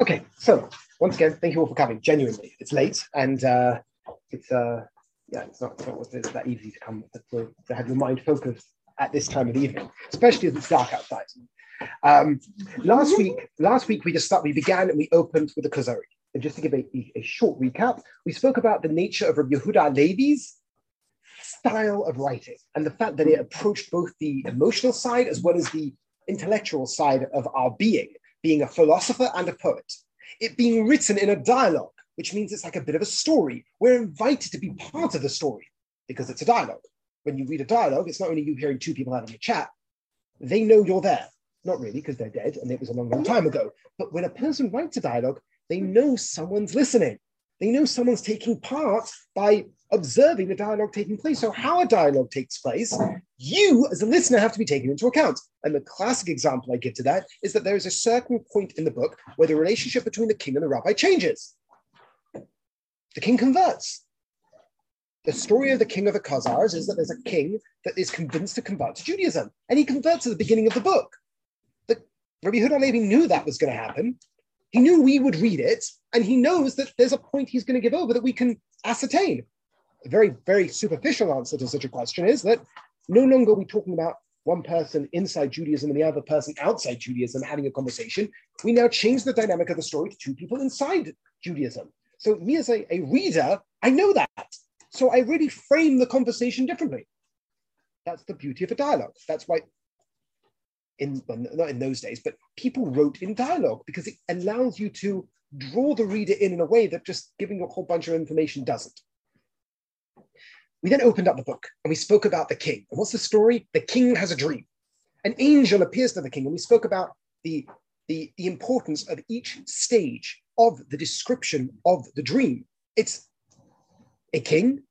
Okay, so once again, thank you all for coming. Genuinely, it's late and uh, it's uh, yeah, it's not, it's not that easy to come to, to have your mind focused at this time of the evening, especially as it's dark outside. Um, last week, last week we just start, we began and we opened with the Kuzari. And just to give a, a, short recap, we spoke about the nature of Rabbi Yehuda Halevi's style of writing and the fact that it approached both the emotional side as well as the intellectual side of our being being a philosopher and a poet, it being written in a dialogue, which means it's like a bit of a story. We're invited to be part of the story because it's a dialogue. When you read a dialogue, it's not only you hearing two people having a chat, they know you're there. Not really, because they're dead and it was a long, long time ago. But when a person writes a dialogue, they know someone's listening. They know someone's taking part by observing the dialogue taking place. So, how a dialogue takes place, you as a listener have to be taken into account. And the classic example I give to that is that there is a certain point in the book where the relationship between the king and the rabbi changes. The king converts. The story of the king of the Khazars is that there's a king that is convinced to convert to Judaism, and he converts at the beginning of the book. The, Rabbi Yehuda Halevi knew that was going to happen. He knew we would read it, and he knows that there's a point he's going to give over that we can ascertain a very, very superficial answer to such a question is that no longer are we talking about one person inside Judaism and the other person outside Judaism having a conversation. We now change the dynamic of the story to two people inside Judaism. So, me as a, a reader, I know that. So, I really frame the conversation differently. That's the beauty of a dialogue. That's why, in well, not in those days, but people wrote in dialogue because it allows you to draw the reader in in a way that just giving a whole bunch of information doesn't. We then opened up the book and we spoke about the king. And what's the story? The king has a dream. An angel appears to the king, and we spoke about the, the, the importance of each stage of the description of the dream. It's a king.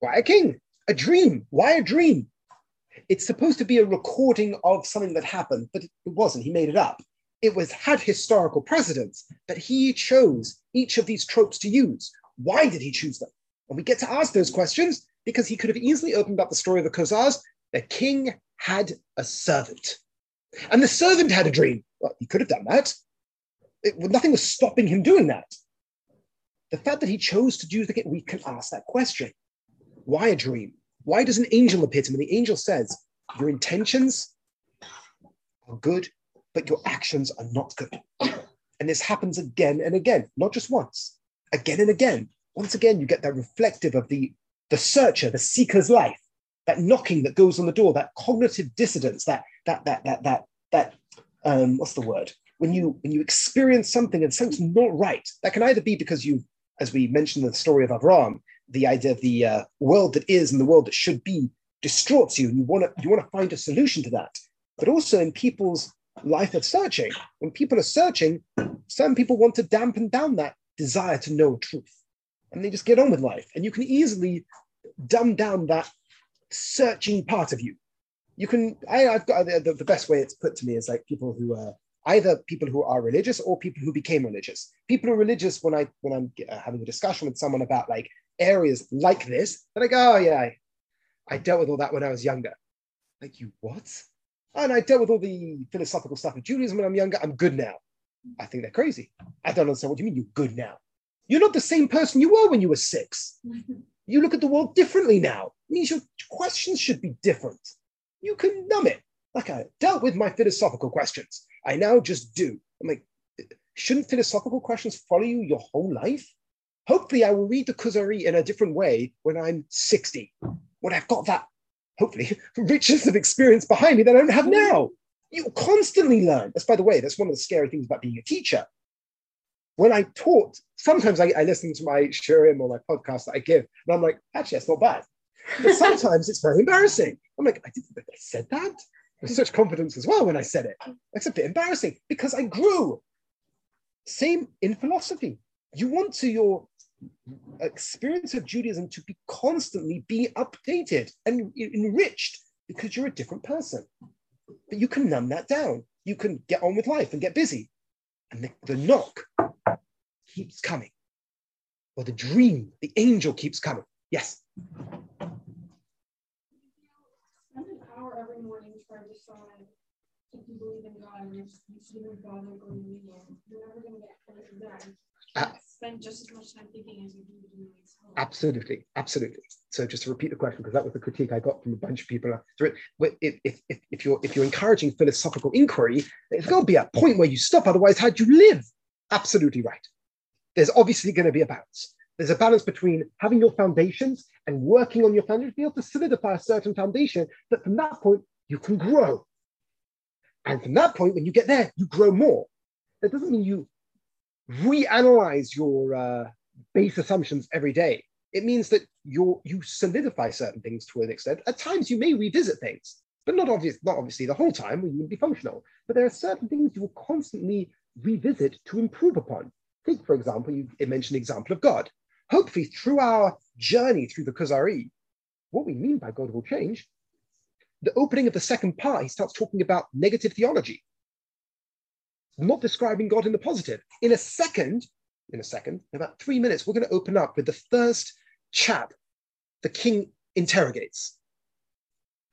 Why a king? A dream. Why a dream? It's supposed to be a recording of something that happened, but it wasn't. He made it up. It was had historical precedence, but he chose each of these tropes to use. Why did he choose them? And we get to ask those questions because he could have easily opened up the story of the Khazars. The king had a servant, and the servant had a dream. Well, he could have done that. It, nothing was stopping him doing that. The fact that he chose to do the we can ask that question. Why a dream? Why does an angel appear to him? And the angel says, Your intentions are good, but your actions are not good. And this happens again and again, not just once, again and again once again, you get that reflective of the, the searcher, the seeker's life, that knocking that goes on the door, that cognitive dissonance, that, that, that, that, that, that um, what's the word? When you, when you experience something and something's not right, that can either be because you, as we mentioned in the story of Abraham, the idea of the uh, world that is and the world that should be distorts you, and you want to you want to find a solution to that. But also in people's life of searching, when people are searching, some people want to dampen down that desire to know truth and they just get on with life. And you can easily dumb down that searching part of you. You can, I, have got the, the, best way it's put to me is like people who are either people who are religious or people who became religious. People who are religious, when I when I'm uh, having a discussion with someone about like areas like this, they're like, oh yeah, I, I dealt with all that when I was younger. Like you what? And I dealt with all the philosophical stuff of Judaism when I'm younger. I'm good now. I think they're crazy. I don't understand what you mean you're good now. You're not the same person you were when you were six. Mm-hmm. You look at the world differently now. It means your questions should be different. You can numb it. Like I dealt with my philosophical questions. I now just do. I'm like, shouldn't philosophical questions follow you your whole life? Hopefully, I will read the Kuzari in a different way when I'm 60, when I've got that, hopefully, richness of experience behind me that I don't have mm-hmm. now. You constantly learn. That's, by the way, that's one of the scary things about being a teacher when I taught, sometimes I, I listen to my shiurim or my podcast that I give, and I'm like, actually, that's not bad. But sometimes it's very embarrassing. I'm like, I didn't I said that. With such confidence as well when I said it. It's a bit embarrassing because I grew. Same in philosophy. You want to your experience of Judaism to be constantly be updated and enriched because you're a different person. But you can numb that down. You can get on with life and get busy. And the, the knock keeps coming, or the dream, the angel keeps coming. Yes. Spend an hour every morning trying to decide if you believe in God and you believe in God and go to the you're never going to get credit for that. Uh, spend just as much time thinking as you do doing Absolutely, absolutely. So just to repeat the question, because that was the critique I got from a bunch of people. If, if, if, if, you're, if you're encouraging philosophical inquiry, there's got to be a point where you stop. Otherwise, how do you live? Absolutely right. There's obviously going to be a balance. There's a balance between having your foundations and working on your foundation to be able to solidify a certain foundation that from that point you can grow. And from that point, when you get there, you grow more. That doesn't mean you reanalyze your uh, base assumptions every day. It means that you you solidify certain things to an extent. At times, you may revisit things, but not obvious, not obviously the whole time. You wouldn't be functional. But there are certain things you will constantly revisit to improve upon. Take, for example, you mentioned the example of God. Hopefully, through our journey through the Kuzari, what we mean by God will change. The opening of the second part, he starts talking about negative theology, not describing God in the positive. In a second, in a second, in about three minutes, we're going to open up with the first chap the king interrogates.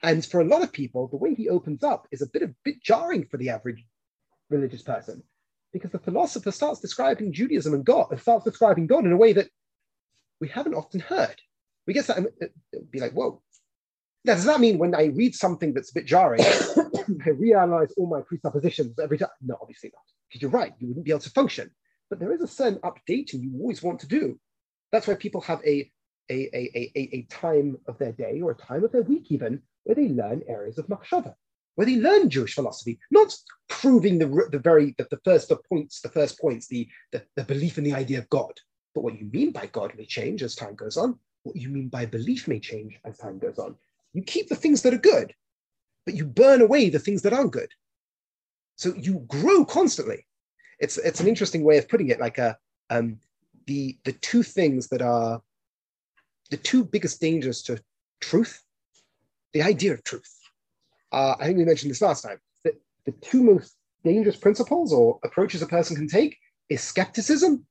And for a lot of people, the way he opens up is a bit of bit jarring for the average religious person, because the philosopher starts describing Judaism and God and starts describing God in a way that we haven't often heard. We get that uh, it would be like, whoa. Now, does that mean when I read something that's a bit jarring, I realize all my presuppositions every time? No, obviously not. Because you're right, you wouldn't be able to function but there is a certain updating you always want to do. That's why people have a, a, a, a, a time of their day or a time of their week even where they learn areas of machshava, where they learn Jewish philosophy, not proving the, the very the, the first the points, the first points, the, the, the belief in the idea of God. But what you mean by God may change as time goes on. What you mean by belief may change as time goes on. You keep the things that are good, but you burn away the things that aren't good. So you grow constantly it's it's an interesting way of putting it. Like a uh, um, the the two things that are the two biggest dangers to truth, the idea of truth. Uh, I think we mentioned this last time. That the two most dangerous principles or approaches a person can take is skepticism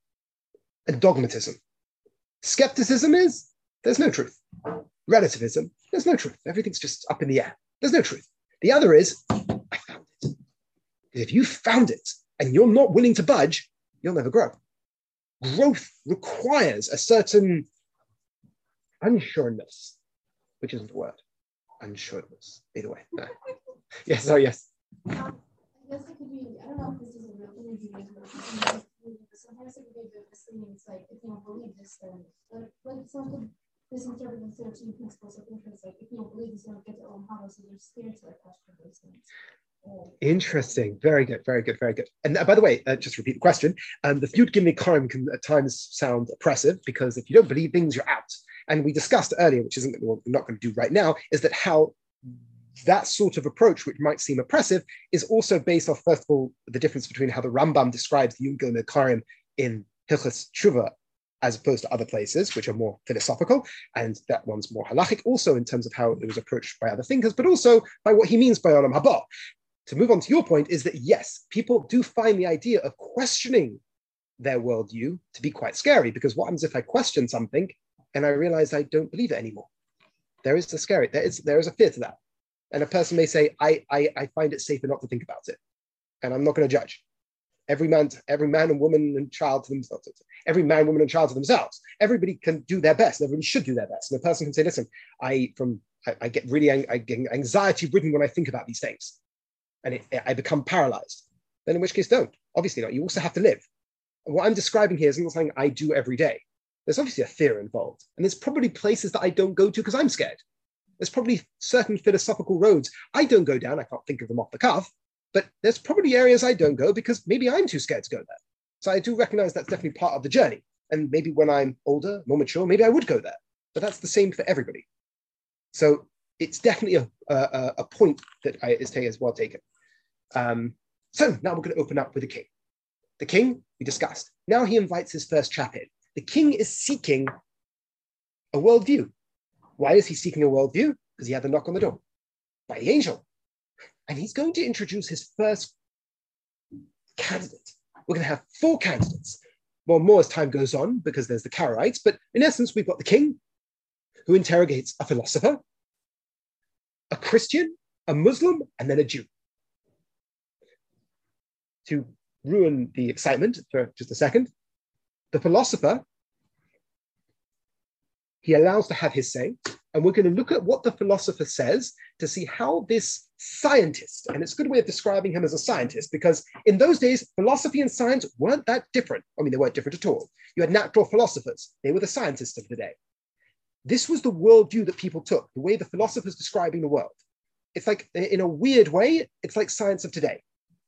and dogmatism. Skepticism is there's no truth. Relativism, there's no truth. Everything's just up in the air. There's no truth. The other is I found it. If you found it, and you're not willing to budge, you'll never grow. Growth requires a certain unsureness, which isn't the word. Unsureness. Either way. No. yes, oh yes. Um, I guess it could be, I don't know if this is a real thing but sometimes it could be a bit misleading. It's like, if you don't believe this, then, like, like some could misinterpret the 13 principles of interest. Like, if you don't believe this, you don't get to own how, so you're scared to like question those things. Interesting. Very good. Very good. Very good. And uh, by the way, uh, just repeat the question. Um, the Yud Gimel Ikarim can at times sound oppressive because if you don't believe things, you're out. And we discussed earlier, which isn't we're not going to do right now, is that how that sort of approach, which might seem oppressive, is also based off, first of all, the difference between how the Rambam describes the Yud Gimel Ikarim in Hilchas Tshuva as opposed to other places, which are more philosophical, and that one's more halachic, also in terms of how it was approached by other thinkers, but also by what he means by Olam Haba. To move on to your point is that yes, people do find the idea of questioning their worldview to be quite scary because what happens if I question something and I realize I don't believe it anymore? There is a scary, there is there is a fear to that. And a person may say, I, I, I find it safer not to think about it. And I'm not going to judge. Every man, every man and woman and child to themselves, every man, woman, and child to themselves. Everybody can do their best. Everybody should do their best. And a person can say, listen, I from I, I get really anxiety ridden when I think about these things and it, I become paralyzed, then in which case don't. Obviously not. You also have to live. What I'm describing here isn't something I do every day. There's obviously a fear involved. And there's probably places that I don't go to because I'm scared. There's probably certain philosophical roads I don't go down. I can't think of them off the cuff, but there's probably areas I don't go because maybe I'm too scared to go there. So I do recognize that's definitely part of the journey. And maybe when I'm older, more mature, maybe I would go there. But that's the same for everybody. So it's definitely a, a, a point that I, is, is well taken. Um, so now we're going to open up with the king. The king, we discussed. Now he invites his first chap in. The king is seeking a worldview. Why is he seeking a worldview? Because he had the knock on the door by the angel. And he's going to introduce his first candidate. We're going to have four candidates. Well, more as time goes on because there's the Karaites, but in essence, we've got the king who interrogates a philosopher, a Christian, a Muslim, and then a Jew. to ruin the excitement for just a second, the philosopher, he allows to have his say. And we're going to look at what the philosopher says to see how this scientist, and it's a good way of describing him as a scientist, because in those days, philosophy and science weren't that different. I mean, they weren't different at all. You had natural philosophers, they were the scientists of the day. This was the worldview that people took, the way the philosophers describing the world. It's like, in a weird way, it's like science of today.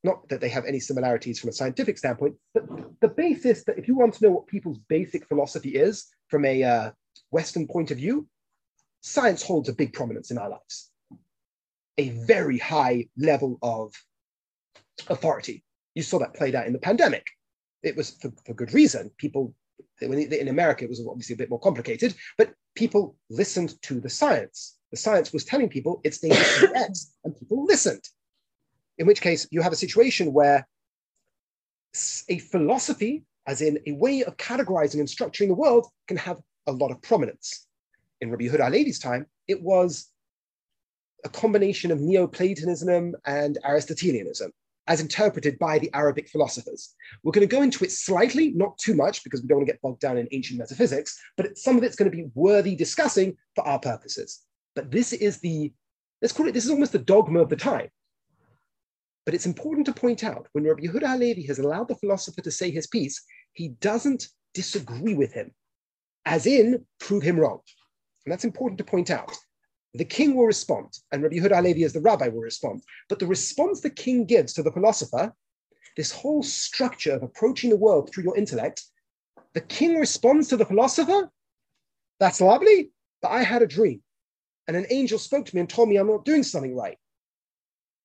Not that they have any similarities from a scientific standpoint, but the basis that if you want to know what people's basic philosophy is from a uh, Western point of view, science holds a big prominence in our lives. A very high level of authority. You saw that played out in the pandemic. It was for, for good reason. People, in America, it was obviously a bit more complicated, but people listened to the science. The science was telling people it's dangerous to X, and people listened. In which case, you have a situation where a philosophy, as in a way of categorizing and structuring the world, can have a lot of prominence. In Rabbi Yehuda Halevi's time, it was a combination of Neoplatonism and Aristotelianism, as interpreted by the Arabic philosophers. We're going to go into it slightly, not too much, because we don't want to get bogged down in ancient metaphysics, but some of it's going to be worthy discussing for our purposes. But this is the, let's call it, this is almost the dogma of the time. But it's important to point out when Rabbi Yehuda Halevi has allowed the philosopher to say his piece, he doesn't disagree with him, as in prove him wrong. And that's important to point out. The king will respond, and Rabbi Yehuda Halevi as the rabbi will respond. But the response the king gives to the philosopher, this whole structure of approaching the world through your intellect, the king responds to the philosopher. That's lovely, but I had a dream. And an angel spoke to me and told me I'm not doing something right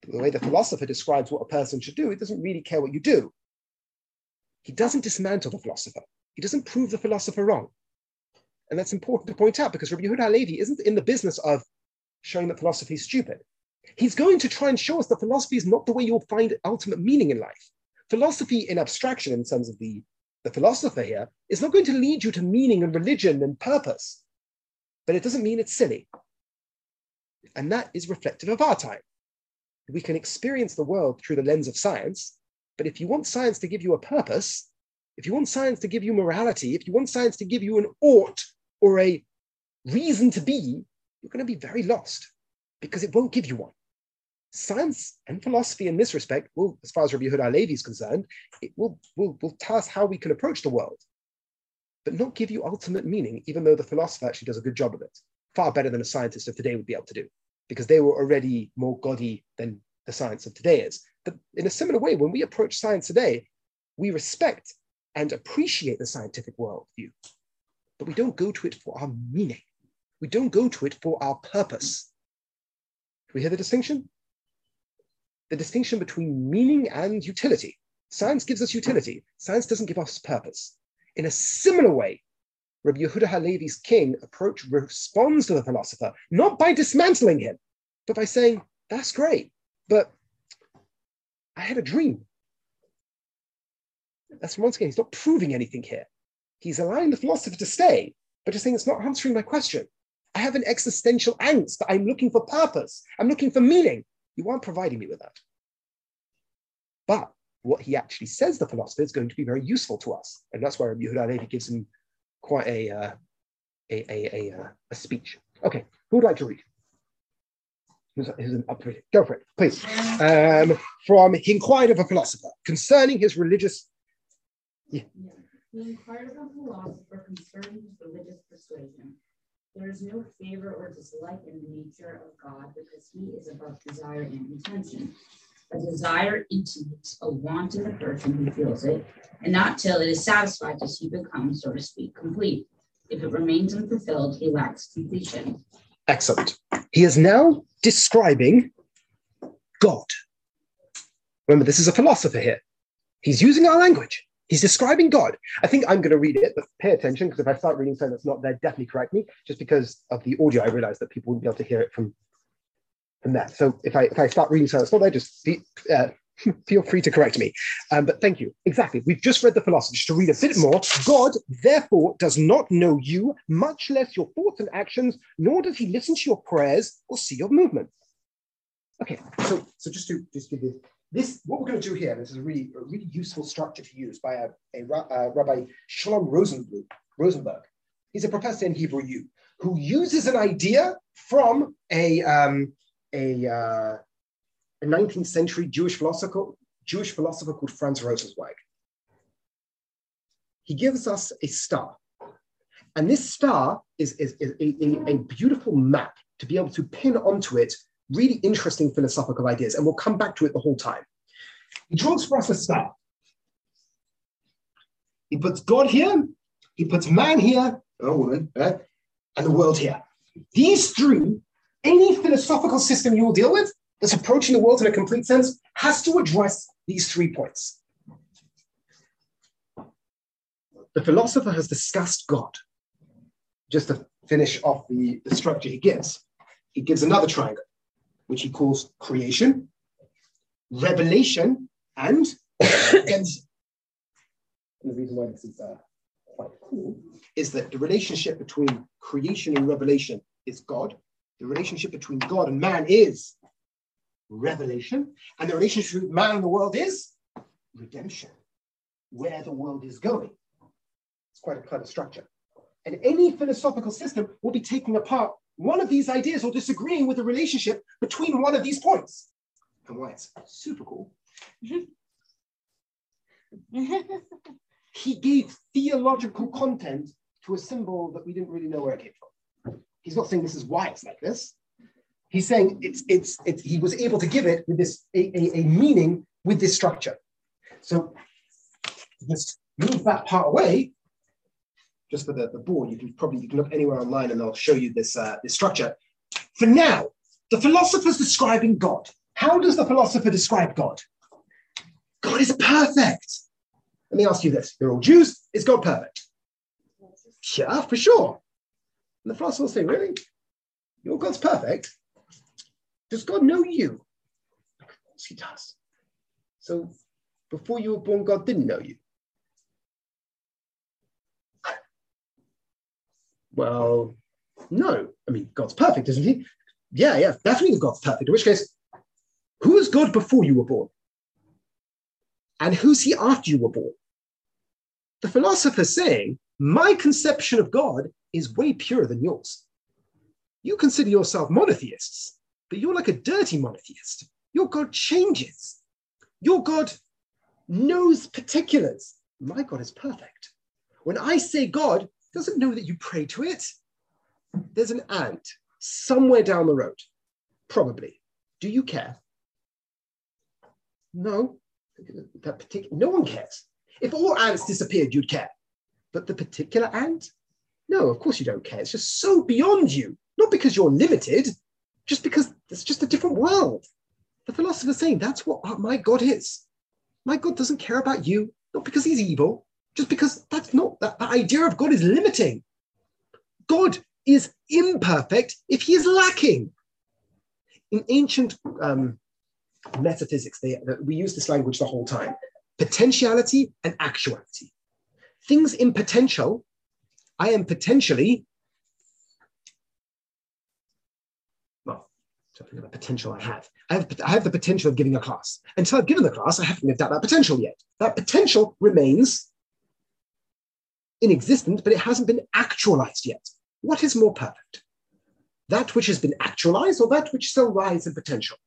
the way the philosopher describes what a person should do, he doesn't really care what you do. He doesn't dismantle the philosopher. He doesn't prove the philosopher wrong. And that's important to point out because Rabbi Yehuda Halevi isn't in the business of showing that philosophy is stupid. He's going to try and show us that philosophy is not the way you'll find ultimate meaning in life. Philosophy in abstraction, in terms of the, the philosopher here, is not going to lead you to meaning and religion and purpose. But it doesn't mean it's silly. And that is reflective of our time we can experience the world through the lens of science. But if you want science to give you a purpose, if you want science to give you morality, if you want science to give you an ought or a reason to be, you're going to be very lost because it won't give you one. Science and philosophy in this respect will, as far as Rabbi Yehuda Halevi is concerned, it will, will, will tell us how we can approach the world, but not give you ultimate meaning, even though the philosopher actually does a good job of it, far better than a scientist of today would be able to do because they were already more gaudy than the science of today is. But in a similar way, when we approach science today, we respect and appreciate the scientific worldview, but we don't go to it for our meaning. We don't go to it for our purpose. Do we hear the distinction? The distinction between meaning and utility. Science gives us utility. Science doesn't give us purpose. In a similar way, Rabbi Yehuda Halevi's king approach responds to the philosopher, not by dismantling him, but by saying, that's great, but I had a dream. That's once again, he's not proving anything here. He's allowing the philosopher to stay, but just saying it's not answering my question. I have an existential angst. I'm looking for purpose. I'm looking for meaning. You aren't providing me with that. But what he actually says, the philosopher, is going to be very useful to us. And that's why Yehuda Halevi gives him quite a, uh, a, a, a, uh, a, speech. Okay, who would like to read? Who's an up? Go for it, please. Um, from He inquired of a philosopher concerning his religious. Yeah. He inquired of a philosopher concerning his religious persuasion. There is no favor or dislike in the nature of God because he is above desire and intention. A desire intimates a want in the person who feels it, and not till it is satisfied does he become, so to speak, complete. If it remains unfulfilled, he lacks completion. Excellent. He is now describing God. Remember, this is a philosopher here. He's using our language. He's describing God. I think I'm going to read it, but pay attention because if I start reading something that's not there, definitely correct me. Just because of the audio, I realize that people wouldn't be able to hear it from from that. So if I if I start reading something that's not there, just be, uh, feel free to correct me. Um, but thank you. Exactly. We've just read the philosophy. To read a bit more, God therefore does not know you, much less your thoughts and actions, nor does he listen to your prayers or see your movements. Okay, so so just to just give you this what we're going to do here. This is a really a really useful structure to use by a, a, uh, Rabbi Shalom Rosenberg. Rosenberg. He's a professor in Hebrew U who uses an idea from a um, a, uh, a 19th century Jewish philosopher Jewish philosopher called Franz Rosenzweig. He gives us a star, and this star is, is, is a, a beautiful map to be able to pin onto it really interesting philosophical ideas, and we'll come back to it the whole time. He draws for us a star. He puts God here, he puts man here, a woman, eh, and the world here. These three, any philosophical system you will deal with that's approaching the world in a complete sense has to address these three points. The philosopher has discussed God. Just to finish off the, the structure he gives, he gives another triangle which he calls creation, revelation, and redemption. And the reason why this is uh, quite cool is that the relationship between creation and revelation is God. The relationship between God and man is revelation. And the relationship between man and the world is redemption, where the world is going. It's quite a clever structure. And any philosophical system will be taking apart one of these ideas or disagreeing with the relationship between one of these points. And why it's super cool. he gave theological content to a symbol that we didn't really know where it came from. He's not saying this is why it's like this. He's saying it's it's, it's he was able to give it with this a, a, a meaning with this structure. So just move that part away just for the, the board, you can probably you can look anywhere online and they'll show you this, uh, this structure. For now, the philosopher's describing God. How does the philosopher describe God? God is perfect. Let me ask you this. You're all Jews. Is God perfect? Yeah, for sure. And the philosopher will say, really? Your God's perfect? Does God know you? Of course he does. So before you were born, God didn't know you. Well, no. I mean, God's perfect, isn't he? Yeah, yeah, definitely God's perfect. In which case, who was God before you were born? And who's he after you were born? The philosopher's saying, my conception of God is way purer than yours. You consider yourself monotheists, but you're like a dirty monotheist. Your God changes. Your God knows particulars. My God is perfect. When I say God, doesn't know that you pray to it. There's an ant somewhere down the road, probably. Do you care? No, that particular, no one cares. If all ants disappeared, you'd care. But the particular ant? No, of course you don't care. It's just so beyond you. Not because you're limited, just because it's just a different world. The philosopher's saying that's what my God is. My God doesn't care about you, not because he's evil, just because that's not that, that idea of God is limiting. God is imperfect if he is lacking. In ancient um, metaphysics, they, we use this language the whole time potentiality and actuality. Things in potential, I am potentially, well, something of a potential I have. I have. I have the potential of giving a class. Until I've given the class, I haven't lived out that potential yet. That potential remains in existence, but it hasn't been actualized yet. What is more perfect? That which has been actualized or that which still lies in potential?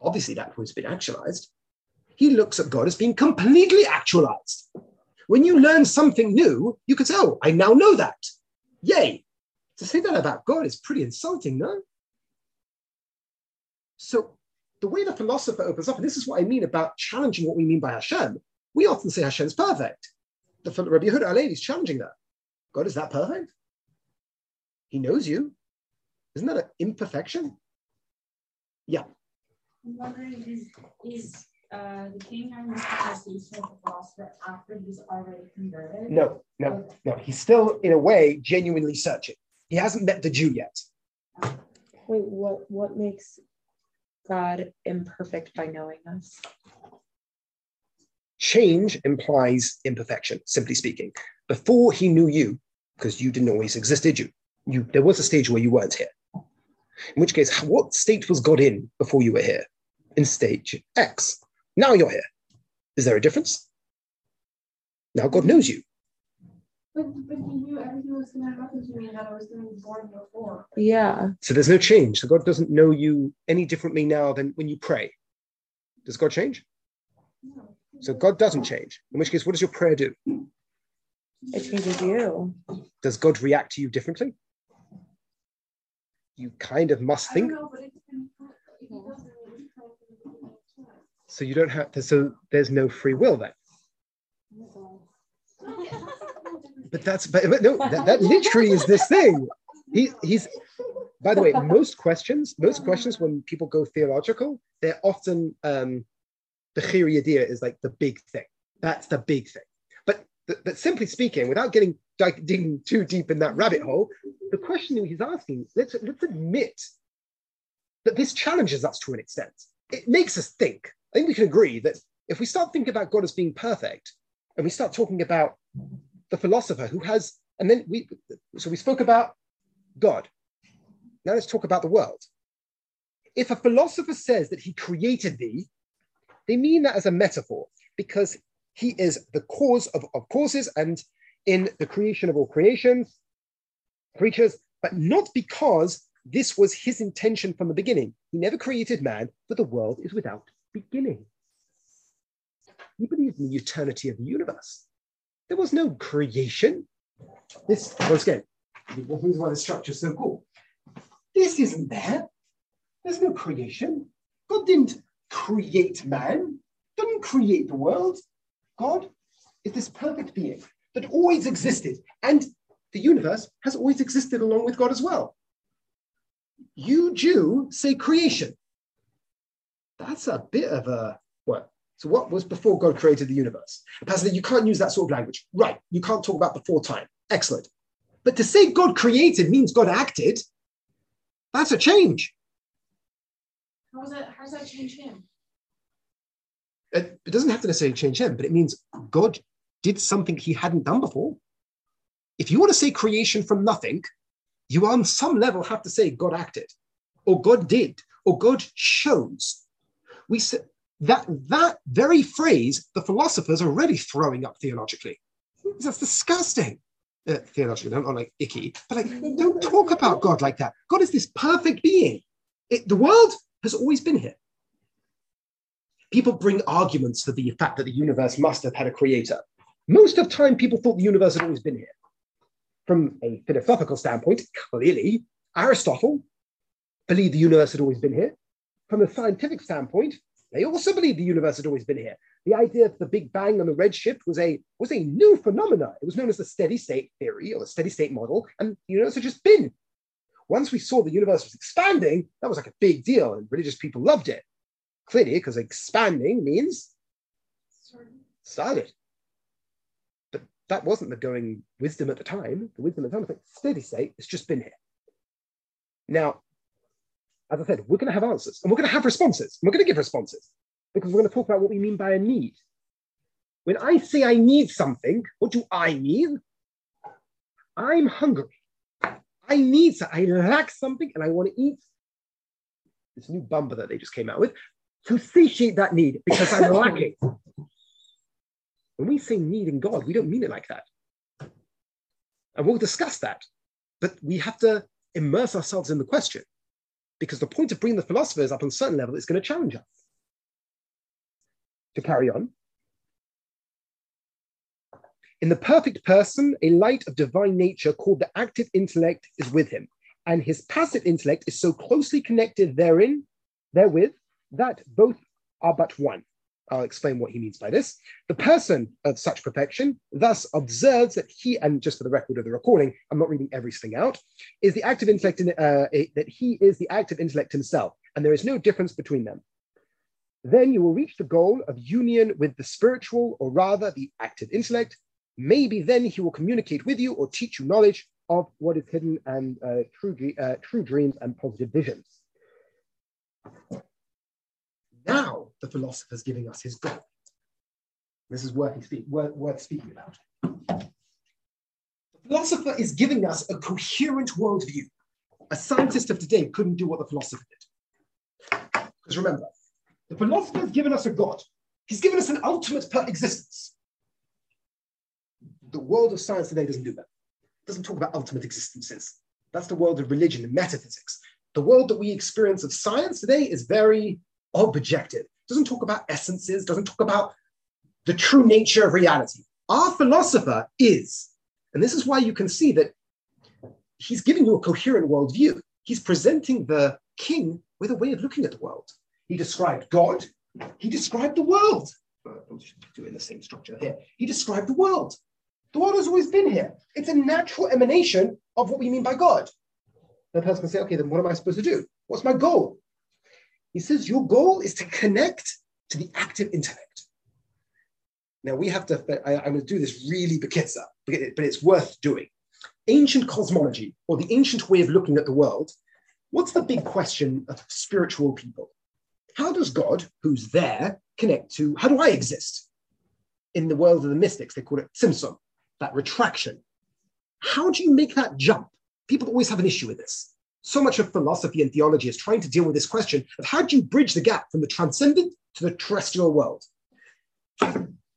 Obviously, that which has been actualized. He looks at God as being completely actualized. When you learn something new, you could say, Oh, I now know that. Yay. To say that about God is pretty insulting, no? So, the way the philosopher opens up, and this is what I mean about challenging what we mean by Hashem, we often say Hashem's perfect the Rabbi Yehuda Halevi is challenging that. God is that perfect? He knows you. Isn't that an imperfection? Yeah. I'm wondering, is, is uh, the king having this conversation with the philosopher after he's already converted? No, no, okay. no. He's still, in a way, genuinely searching. He hasn't met the Jew yet. Wait, what what makes God imperfect by knowing us? Change implies imperfection, simply speaking. Before he knew you, because you didn't always exist, did you? you? There was a stage where you weren't here. In which case, what state was God in before you were here? in stage X. Now you're here. Is there a difference? Now God knows you. But, but he knew everything was going to happen to me that I was going to be born before. Yeah. So there's no change. So God doesn't know you any differently now than when you pray. Does God change? No. So God doesn't change. In which case, what does your prayer do? It changes you. Does God react to you differently? You kind of must think. don't know, but it's been, if he doesn't, it's kind of- So you don't have to. So there's no free will then. But that's but, but no, that, that literally is this thing. He he's. By the way, most questions, most questions when people go theological, they're often um, the Chiri idea is like the big thing. That's the big thing. But but simply speaking, without getting digging too deep in that rabbit hole, the question he's asking, let's let's admit that this challenges us to an extent. It makes us think. I think we can agree that if we start thinking about God as being perfect, and we start talking about the philosopher who has, and then we, so we spoke about God. Now let's talk about the world. If a philosopher says that he created thee, they mean that as a metaphor because he is the cause of, of causes and in the creation of all creations, creatures, but not because this was his intention from the beginning. He never created man, but the world is without beginning. He believes in the eternity of the universe. There was no creation. This, once again, is why the structure is so cool. This isn't there. There's no creation. God didn't create man, didn't create the world. God is this perfect being that always existed, and the universe has always existed along with God as well. You Jew say creation. That's a bit of a what? So what was before God created the universe? Pastor, you can't use that sort of language. Right. You can't talk about before time. Excellent. But to say God created means God acted. That's a change. How does that, how does that change him? It, it doesn't have to necessarily change him, but it means God did something he hadn't done before. If you want to say creation from nothing, you on some level have to say God acted, or God did, or God chose. We said that that very phrase, the philosophers are already throwing up theologically. That's disgusting. Uh, theologically, not like icky, but like don't talk about God like that. God is this perfect being. It, the world has always been here. People bring arguments for the fact that the universe must have had a creator. Most of time, people thought the universe had always been here. From a philosophical standpoint, clearly, Aristotle believed the universe had always been here. From a scientific standpoint, they also believed the universe had always been here. The idea of the Big Bang and the redshift was a was a new phenomenon. It was known as the steady state theory or the steady state model, and the universe had just been. Once we saw the universe was expanding, that was like a big deal, and religious people loved it. Clearly, because expanding means started. But that wasn't the going wisdom at the time. The wisdom at the time was like steady state, it's just been here. Now, as I said, we're going to have answers and we're going to have responses. And we're going to give responses because we're going to talk about what we mean by a need. When I say I need something, what do I mean? I'm hungry. I need. I lack something and I want to eat this new bumper that they just came out with to satiate that need because I'm lacking. When we say need in God, we don't mean it like that. And we'll discuss that. But we have to immerse ourselves in the question because the point of bringing the philosophers up on a certain level is going to challenge us. To carry on. In the perfect person, a light of divine nature called the active intellect is with him, and his passive intellect is so closely connected therein, therewith, that both are but one. I'll explain what he means by this. The person of such perfection thus observes that he, and just for the record of the recording, I'm not reading everything out, is the active intellect, in, uh, that he is the active intellect himself, and there is no difference between them. Then you will reach the goal of union with the spiritual, or rather the active intellect. Maybe then he will communicate with you or teach you knowledge of what is hidden and uh, true, uh, true dreams and positive visions. Now the philosopher is giving us his goal. This is worth, speak, worth, worth speaking about. The philosopher is giving us a coherent worldview. A scientist of today couldn't do what the philosopher did. Because remember, The philosopher has given us a God. He's given us an ultimate per existence. The world of science today doesn't do that. It doesn't talk about ultimate existences. That's the world of religion and metaphysics. The world that we experience of science today is very objective. It doesn't talk about essences, doesn't talk about the true nature of reality. Our philosopher is, and this is why you can see that he's giving you a coherent worldview. He's presenting the king with a way of looking at the world. He described God, he described the world. I'm doing the same structure here. He described the world. The world has always been here. It's a natural emanation of what we mean by God. The person can say, okay, then what am I supposed to do? What's my goal? He says, your goal is to connect to the active intellect. Now we have to, I, am going to do this really bekitzur, but it's worth doing. Ancient cosmology, or the ancient way of looking at the world, what's the big question of spiritual people? How does God, who's there, connect to, how do I exist? In the world of the mystics, they call it tzimtzum, that retraction. How do you make that jump? People always have an issue with this. So much of philosophy and theology is trying to deal with this question of how do you bridge the gap from the transcendent to the terrestrial world?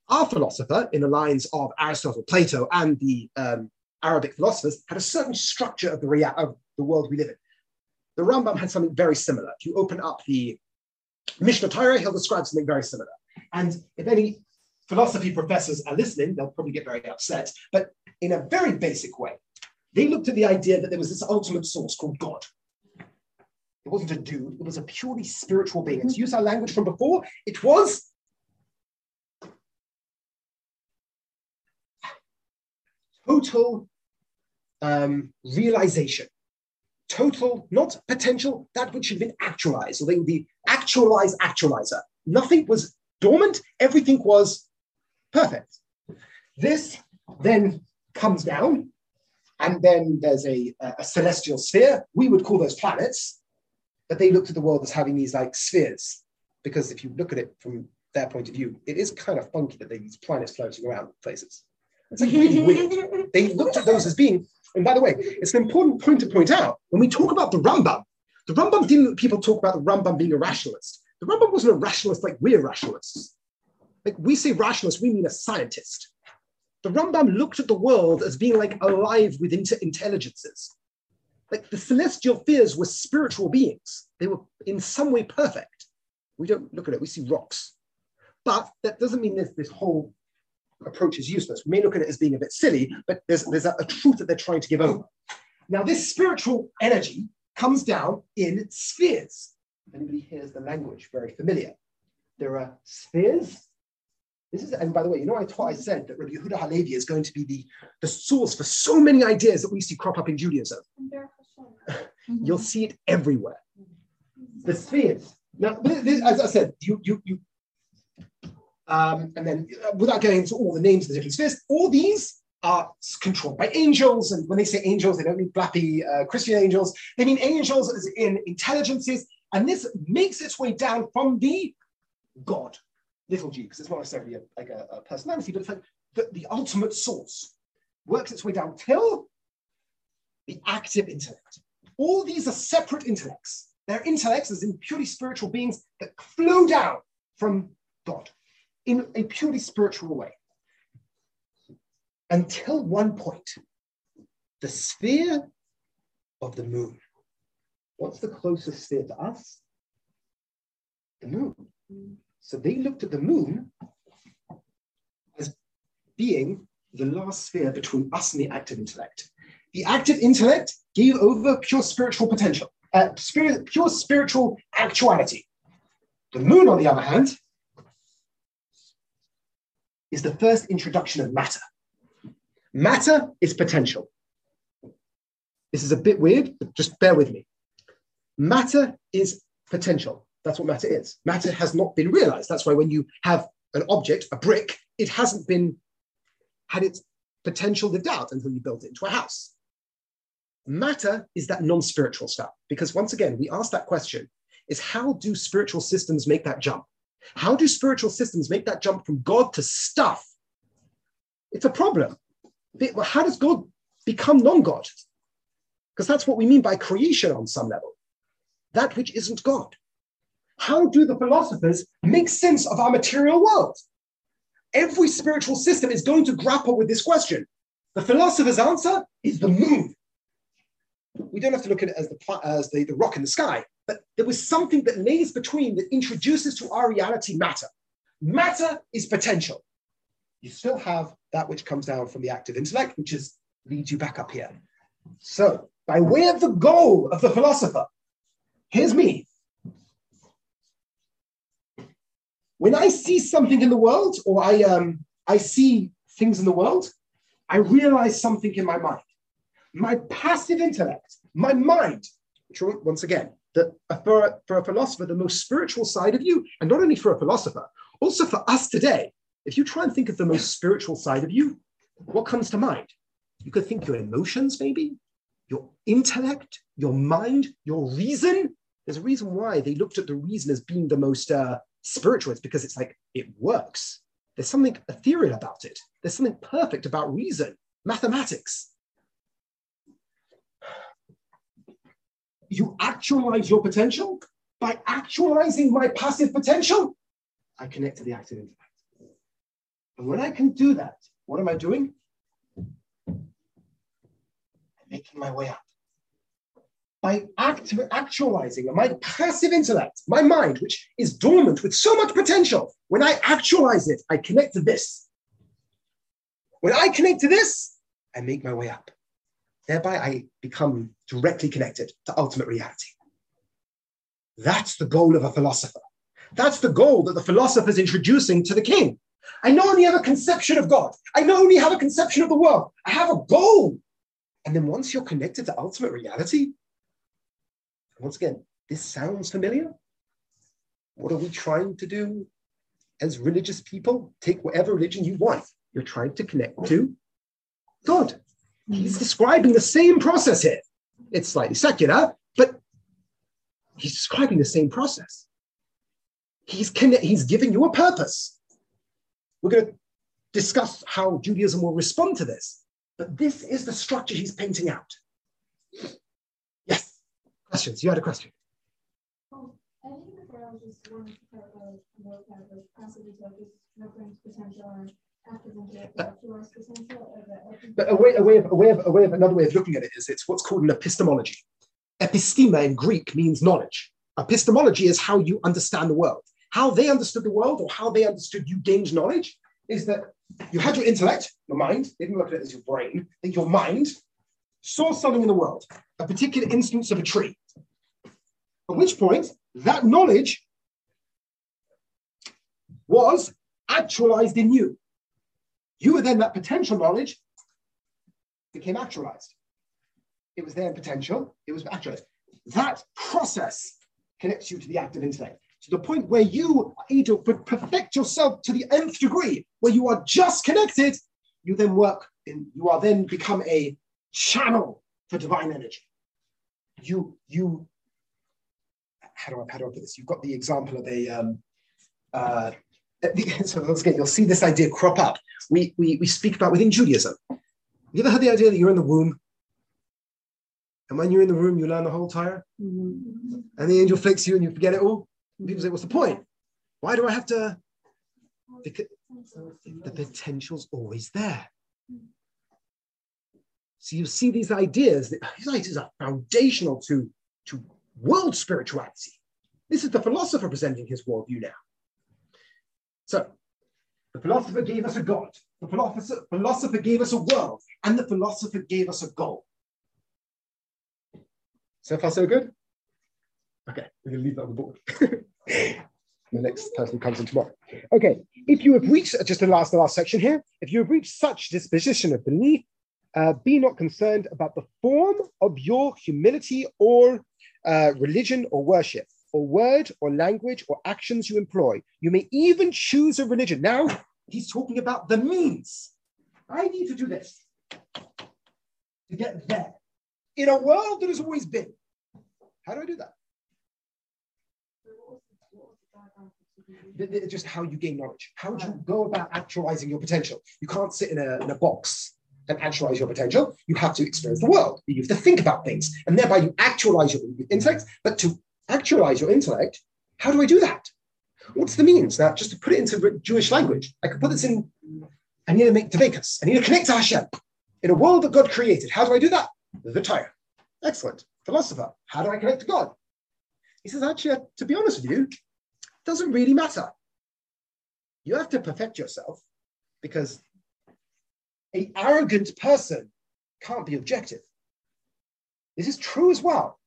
Our philosopher, in the lines of Aristotle, Plato, and the um, Arabic philosophers, had a certain structure of the, rea- of the world we live in. The Rambam had something very similar. If you open up the Mishneh Torah, he'll describe something very similar. And if any philosophy professors are listening, they'll probably get very upset. But in a very basic way, they looked at the idea that there was this ultimate source called God. It wasn't a dude, it was a purely spiritual being. And to use our language from before, it was total um, realization. Total, not potential, that which had been actualized. So they be actualized actualizer. Nothing was dormant, everything was perfect. This then comes down, and then there's a, a celestial sphere. We would call those planets, but they looked at the world as having these like spheres, because if you look at it from their point of view, it is kind of funky that these planets floating around places. It's like really weird. They looked at those as being, and by the way, it's an important point to point out. When we talk about the Rambam, the Rambam didn't people talk about the Rambam being a rationalist. The Rambam wasn't a rationalist like we're rationalists. Like we say rationalist, we mean a scientist. The Rambam looked at the world as being like alive with inter- intelligences. Like the celestial spheres were spiritual beings. They were in some way perfect. We don't look at it, we see rocks. But that doesn't mean there's this whole approach is useless. We may look at it as being a bit silly, but there's, there's a, a truth that they're trying to give over. Now, this spiritual energy comes down in spheres. Anybody hears the language very familiar? There are spheres. This is, and by the way, you know, I, taught, I said that Rabbi Yehuda Halevi is going to be the, the source for so many ideas that we see crop up in Judaism. You'll see it everywhere. The spheres. Now, this, as I said, you, you, you um, and then, uh, without going into all the names of the different spheres, all these are controlled by angels. And when they say angels, they don't mean flappy uh, Christian angels. They mean angels as in intelligences. And this makes its way down from the God, little g, because it's not necessarily a, like a, a, personality, but it's like the, the ultimate source works its way down till the active intellect. All these are separate intellects. They're intellects, as in purely spiritual beings that flow down from God in a purely spiritual way. Until one point, the sphere of the moon. What's the closest sphere to us? The moon. Mm. So they looked at the moon as being the last sphere between us and the active intellect. The active intellect gave over pure spiritual potential, uh, spirit, pure spiritual actuality. The moon, on the other hand, is the first introduction of matter. Matter is potential. This is a bit weird, but just bear with me. Matter is potential. That's what matter is. Matter has not been realized. That's why when you have an object, a brick, it hasn't been had its potential lived out until you build it into a house. Matter is that non-spiritual stuff. Because once again, we ask that question is how do spiritual systems make that jump? How do spiritual systems make that jump from God to stuff? It's a problem. How does God become non God? Because that's what we mean by creation on some level that which isn't God. How do the philosophers make sense of our material world? Every spiritual system is going to grapple with this question. The philosopher's answer is the moon. We don't have to look at it as the, as the, the rock in the sky, but there was something that lays between that introduces to our reality matter. Matter is potential. You still have that which comes down from the active intellect, which is leads you back up here. So, by way of the goal of the philosopher, here's me. When I see something in the world, or I um, I see things in the world, I realize something in my mind. My passive intellect, my mind, which once again, that for a, for a philosopher, the most spiritual side of you, and not only for a philosopher, also for us today, if you try and think of the most spiritual side of you, what comes to mind? You could think your emotions, maybe, your intellect, your mind, your reason. There's a reason why they looked at the reason as being the most uh, spiritual. It's because it's like it works. There's something ethereal about it. There's something perfect about reason, mathematics. You actualize your potential by actualizing my passive potential. I connect to the active. And when I can do that, what am I doing? I'm making my way up. By act- actualizing my passive intellect, my mind, which is dormant with so much potential, when I actualize it, I connect to this. When I connect to this, I make my way up. Thereby, I become directly connected to ultimate reality. That's the goal of a philosopher. That's the goal that the philosopher is introducing to the king. I not only have a conception of God, I not only have a conception of the world, I have a goal and then once you're connected to ultimate reality, once again, this sounds familiar. What are we trying to do as religious people? Take whatever religion you want. You're trying to connect to God. He's describing the same process here. It's slightly secular, but he's describing the same process. He's, connect, he's giving you a purpose. We're going to discuss how Judaism will respond to this. But this is the structure he's painting out. Questions? You had a question. Um, I think before I was just wanting to clarify more kind of like passively reference potential and potential. But a way, a, way of, a, way of, a way of another way of looking at it is it's what's called an epistemology. Epistema in Greek means knowledge. Epistemology is how you understand the world. How they understood the world or how they understood you gained knowledge is that you had your intellect, your mind, they didn't look at it as your brain, that your mind saw something in the world, a particular instance of a tree. At which point, that knowledge was actualized in you. You were then that potential knowledge became actualized. It was there in potential, it was actualized. That process connects you to the active intellect to the point where you are able to perfect yourself to the nth degree, where you are just connected, you then work in, you are then become a channel for divine energy. You, you, how do I, how do I put this? You've got the example of a, um, uh, so once again, you'll see this idea crop up. We, we, we speak about within Judaism. You ever heard the idea that you're in the womb? And when you're in the room, you learn the whole Torah? Mm-hmm. And the angel flicks you and you forget it all? people say, what's the point? Why do I have to? Because the potential's always there. So you see these ideas, that, these ideas are foundational to, to world spirituality. This is the philosopher presenting his worldview now. So the philosopher gave us a God, the philosopher, philosopher gave us a world, and the philosopher gave us a goal. So far, so good? Okay, we're going to leave that on the board. the next person comes in tomorrow. Okay, if you have reached, just the last, the last section here, if you have reached such disposition of belief, uh, be not concerned about the form of your humility or uh, religion or worship, or word or language or actions you employ. You may even choose a religion. Now, he's talking about the means. I need to do this to get there in a world that has always been. How do I do that? just how you gain knowledge. How do you go about actualizing your potential? You can't sit in a, in a box and actualize your potential. You have to experience the world. You have to think about things, and thereby you actualize your intellect. But to actualize your intellect, How do I do that? What's the means? Now, just to put it into Jewish language, I could put this in, I need to make Deveikus. I need to connect to Hashem. In a world that God created, how do I do that? The Torah. Excellent. Philosopher, how do I connect to God? He says, actually, uh, to be honest with you, it doesn't really matter. You have to perfect yourself because a arrogant person can't be objective. This is true as well.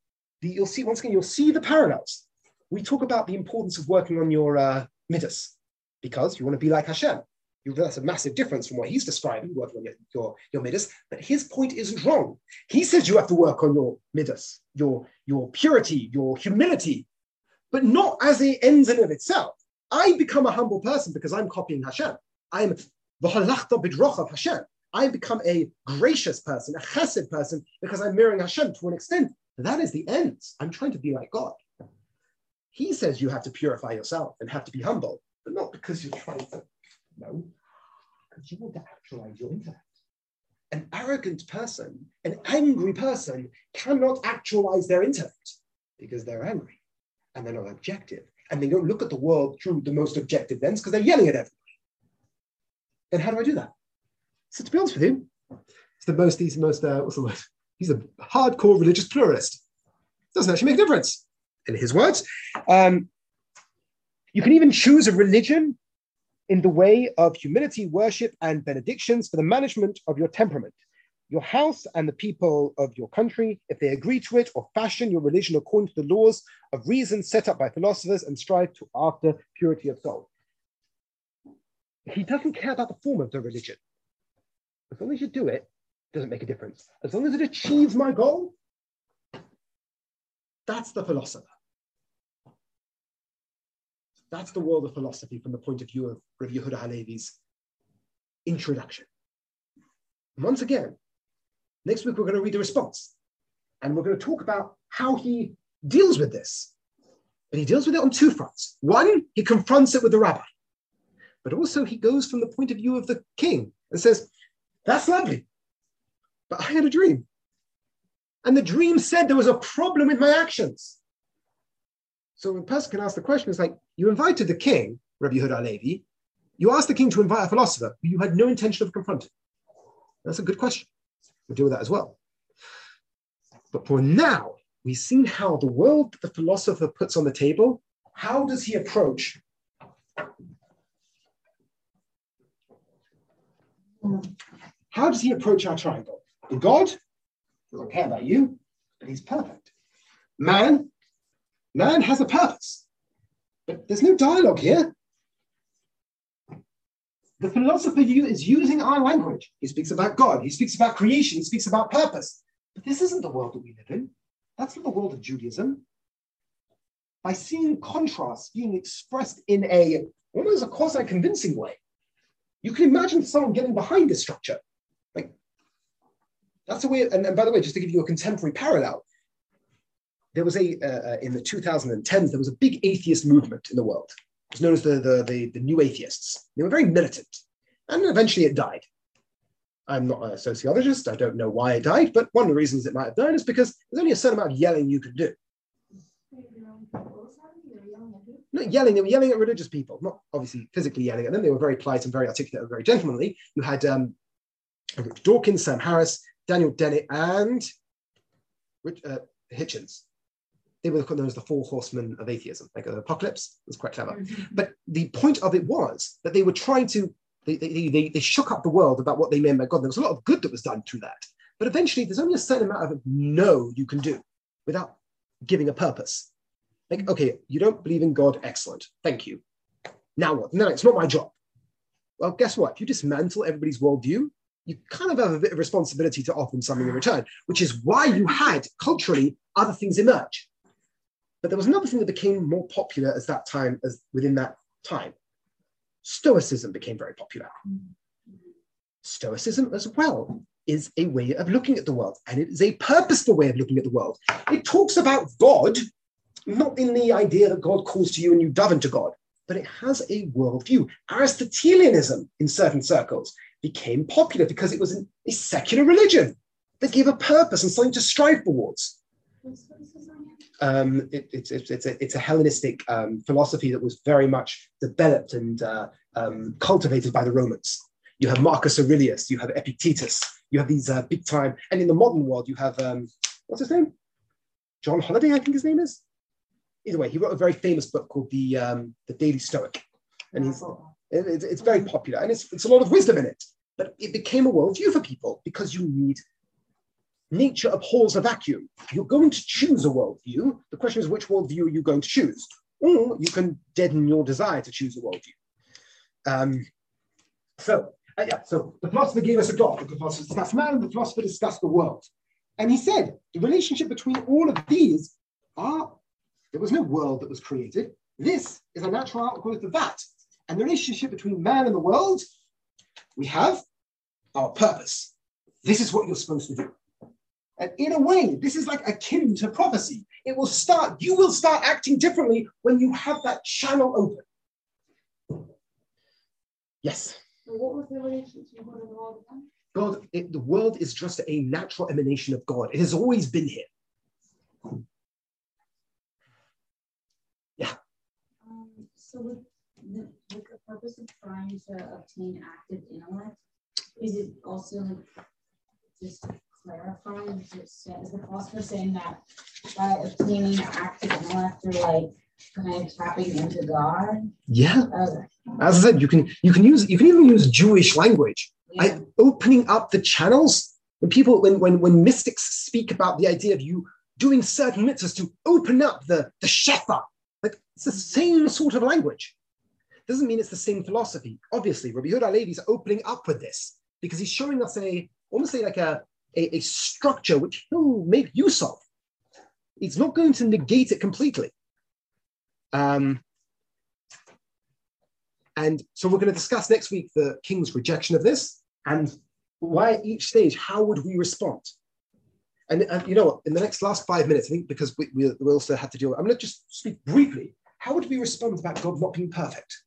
You'll see, once again, you'll see the parallels. We talk about the importance of working on your uh, midas because you want to be like Hashem. You, that's a massive difference from what he's describing, working on your, your, your midas. But his point isn't wrong. He says you have to work on your midas, your, your purity, your humility, but not as it ends in of itself. I become a humble person because I'm copying Hashem. I'm of Hashem. I become a gracious person, a chesed person, because I'm mirroring Hashem to an extent. That is the end. I'm trying to be like God. He says you have to purify yourself and have to be humble, but not because you're trying to, no, because you want to actualize your intellect. An arrogant person, an angry person cannot actualize their intellect because they're angry and they're not objective and they don't look at the world through the most objective lens because they're yelling at everybody. Then how do I do that? So to be honest with you, it's the most, he's the most, uh, what's the word? He's a hardcore religious pluralist. Doesn't actually make a difference, in his words. Um, you can even choose a religion in the way of humility, worship, and benedictions for the management of your temperament, your house, and the people of your country, if they agree to it, or fashion your religion according to the laws of reason set up by philosophers and strive to after purity of soul. He doesn't care about the form of the religion. As long as you do it, it doesn't make a difference. As long as it achieves my goal, that's the philosopher. That's the world of philosophy from the point of view of Rav Yehuda Halevi's introduction. Once again, next week we're going to read the response. And we're going to talk about how he deals with this. But he deals with it on two fronts. One, he confronts it with the rabbi. But also he goes from the point of view of the king and says, that's lovely. But I had a dream. And the dream said there was a problem with my actions. So a person can ask the question, it's like, you invited the king, Rabbi Yehuda Halevi, you asked the king to invite a philosopher who you had no intention of confronting. That's a good question. We'll deal with that as well. But for now, we've seen how the world that the philosopher puts on the table, how does he approach how does he approach our triangle? God doesn't care about you, but he's perfect. Man, man has a purpose. But there's no dialogue here. The philosopher is using our language. He speaks about God, he speaks about creation, he speaks about purpose. But this isn't the world that we live in. That's not the world of Judaism. By seeing contrast being expressed in a almost a quasi convincing way, you can imagine someone getting behind this structure. Like that's a way. And, and by the way, just to give you a contemporary parallel, there was a uh, uh in the 2010s there was a big atheist movement in the world. It was known as the, the, the, the New Atheists. They were very militant, and eventually it died. I'm not a sociologist. I don't know why it died, but one of the reasons it might have died is because there's only a certain amount of yelling you could do. Not yelling, they were yelling at religious people, not obviously physically yelling at them. They were very polite and very articulate and very gentlemanly. You had um, Dawkins, Sam Harris, Daniel Dennett, and Rich, uh, Hitchens. They were known as the four horsemen of atheism, like the apocalypse. It was quite clever. Mm-hmm. But the point of it was that they were trying to, they, they, they, they shook up the world about what they meant by God. There was a lot of good that was done through that. But eventually, there's only a certain amount of no you can do without giving a purpose. Like, okay, you don't believe in God, excellent. Thank you. Now what? No, it's not my job. Well, guess what? If you dismantle everybody's worldview, you kind of have a bit of responsibility to offer them something in return, which is why you had culturally other things emerge. But there was another thing that became more popular as that time, as within that time. Stoicism became very popular. Stoicism as well is a way of looking at the world, and it is a purposeful way of looking at the world. It talks about God not in the idea that God calls to you and you dive into God, but it has a worldview. Aristotelianism, in certain circles, became popular because it was a secular religion that gave a purpose and something to strive towards. Um, it, it's, it's, it's, a, it's a Hellenistic um, philosophy that was very much developed and uh, um, cultivated by the Romans. You have Marcus Aurelius, you have Epictetus, you have these uh, big time, and in the modern world, you have, um, what's his name? John Holiday, I think his name is. Either way, he wrote a very famous book called The, um, the Daily Stoic. And he's, it, it's, it's very popular and it's, it's a lot of wisdom in it. But it became a worldview for people because you need nature abhors a vacuum. You're going to choose a worldview. The question is, which worldview are you going to choose? Or you can deaden your desire to choose a worldview. Um, so, uh, yeah, so the philosopher gave us a God. The philosopher discussed man, the philosopher discussed the world. And he said the relationship between all of these are there was no world that was created. This is a natural outgrowth of that. And the relationship between man and the world, we have our purpose. This is what you're supposed to do. And in a way, this is like akin to prophecy. It will start, you will start acting differently when you have that channel open. Yes. So what was the relationship between God and the world then? God, it, the world is just a natural emanation of God. It has always been here. Um, so with the, with the purpose of trying to obtain active intellect, is it also just to clarify, is, it, sa- is the philosopher saying that by obtaining active intellect, you're like kind of tapping into God? Yeah. Okay. As I said, you can you can use you can even use Jewish language. Yeah. I, opening up the channels when people when when when mystics speak about the idea of you doing certain mitzvahs to open up the the shefa it's the same sort of language doesn't mean it's the same philosophy obviously rabbi Yehuda Halevi is opening up with this because he's showing us a almost like a, a a structure which he'll make use of he's not going to negate it completely um and so we're going to discuss next week the king's rejection of this and why at each stage, how would we respond? And, and you know in the next last five minutes, I think because we, we, also have to deal, I'm going to just speak briefly. How would we respond about God not being perfect?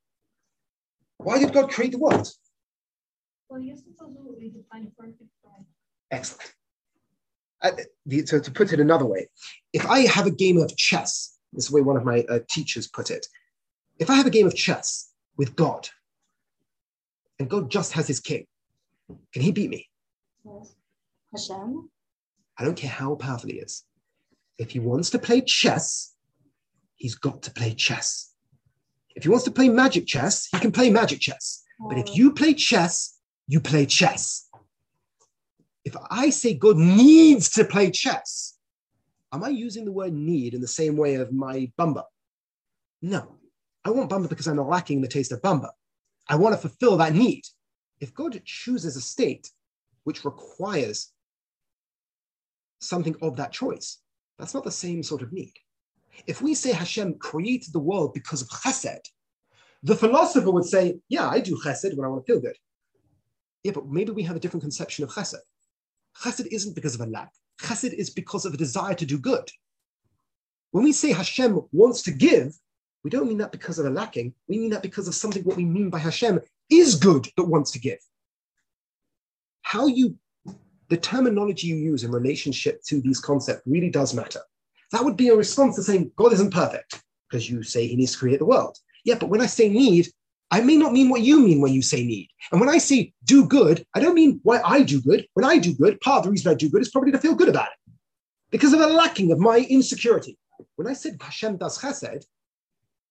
Why did God create the world? Well, you're supposed to be defined perfect God. Excellent. Uh, the, so to put it another way, if I have a game of chess, this is the way one of my uh, teachers put it. If I have a game of chess with God, and God just has his king, can he beat me? Yes. Hashem? I don't care how powerful he is. If he wants to play chess, he's got to play chess. If he wants to play magic chess, he can play magic chess. But if you play chess, you play chess. If I say God needs to play chess, am I using the word need in the same way of my Bamba? No. I want Bamba because I'm lacking the taste of Bamba. I want to fulfill that need. If God chooses a state which requires something of that choice, that's not the same sort of need. If we say Hashem created the world because of chesed, the philosopher would say, Yeah, I do chesed when I want to feel good. Yeah, but maybe we have a different conception of chesed. Chesed isn't because of a lack, chesed is because of a desire to do good. When we say Hashem wants to give, we don't mean that because of a lacking. We mean that because of something what we mean by Hashem is good that wants to give. How you, the terminology you use in relationship to these concepts really does matter. That would be a response to saying God isn't perfect because you say he needs to create the world. Yeah, but when I say need, I may not mean what you mean when you say need. And when I say do good, I don't mean why I do good. When I do good, part of the reason I do good is probably to feel good about it because of a lacking of my insecurity. When I said Hashem does chesed,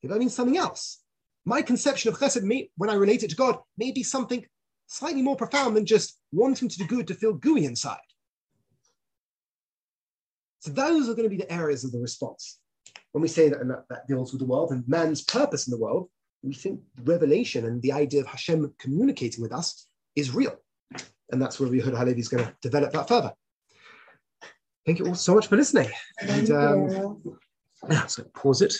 if I mean something else. My conception of chesed, may, when I relate it to God, may be something slightly more profound than just wanting to do good to feel gooey inside. So those are going to be the areas of the response. When we say that, and that, that deals with the world and man's purpose in the world, we think revelation and the idea of Hashem communicating with us is real. And that's where Yehuda Halevi is going to develop that further. Thank you all so much for listening. And um, yeah, so pause it.